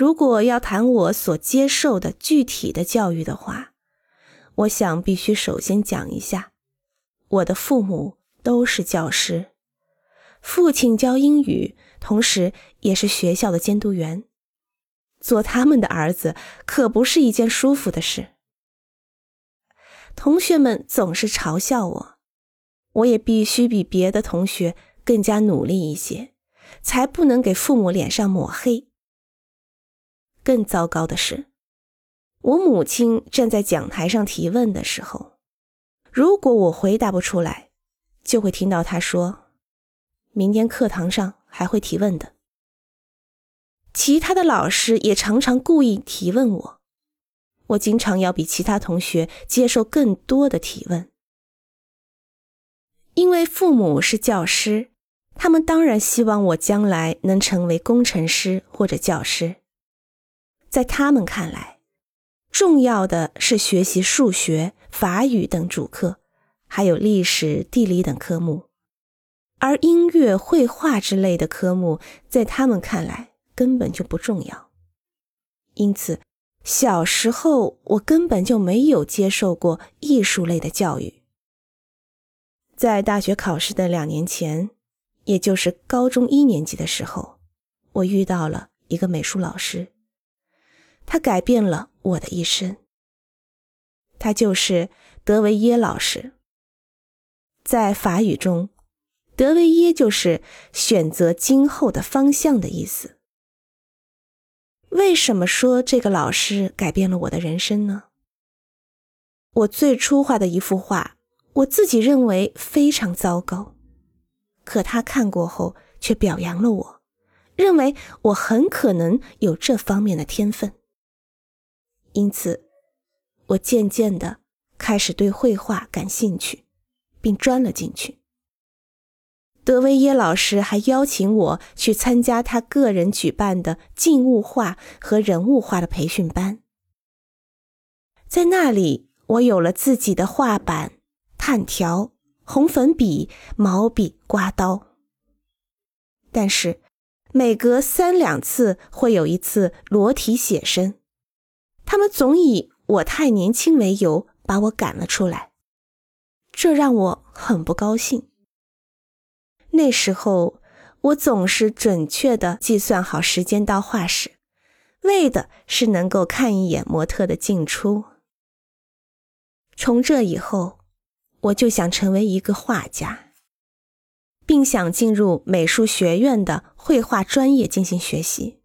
如果要谈我所接受的具体的教育的话，我想必须首先讲一下，我的父母都是教师，父亲教英语，同时也是学校的监督员。做他们的儿子可不是一件舒服的事。同学们总是嘲笑我，我也必须比别的同学更加努力一些，才不能给父母脸上抹黑。更糟糕的是，我母亲站在讲台上提问的时候，如果我回答不出来，就会听到她说：“明天课堂上还会提问的。”其他的老师也常常故意提问我，我经常要比其他同学接受更多的提问，因为父母是教师，他们当然希望我将来能成为工程师或者教师。在他们看来，重要的是学习数学、法语等主课，还有历史、地理等科目，而音乐、绘画之类的科目，在他们看来。根本就不重要，因此小时候我根本就没有接受过艺术类的教育。在大学考试的两年前，也就是高中一年级的时候，我遇到了一个美术老师，他改变了我的一生。他就是德维耶老师。在法语中，德维耶就是选择今后的方向的意思。为什么说这个老师改变了我的人生呢？我最初画的一幅画，我自己认为非常糟糕，可他看过后却表扬了我，认为我很可能有这方面的天分。因此，我渐渐的开始对绘画感兴趣，并钻了进去。德维耶老师还邀请我去参加他个人举办的静物画和人物画的培训班，在那里，我有了自己的画板、炭条、红粉笔、毛笔、刮刀。但是，每隔三两次会有一次裸体写生，他们总以我太年轻为由把我赶了出来，这让我很不高兴。那时候，我总是准确的计算好时间到画室，为的是能够看一眼模特的进出。从这以后，我就想成为一个画家，并想进入美术学院的绘画专业进行学习。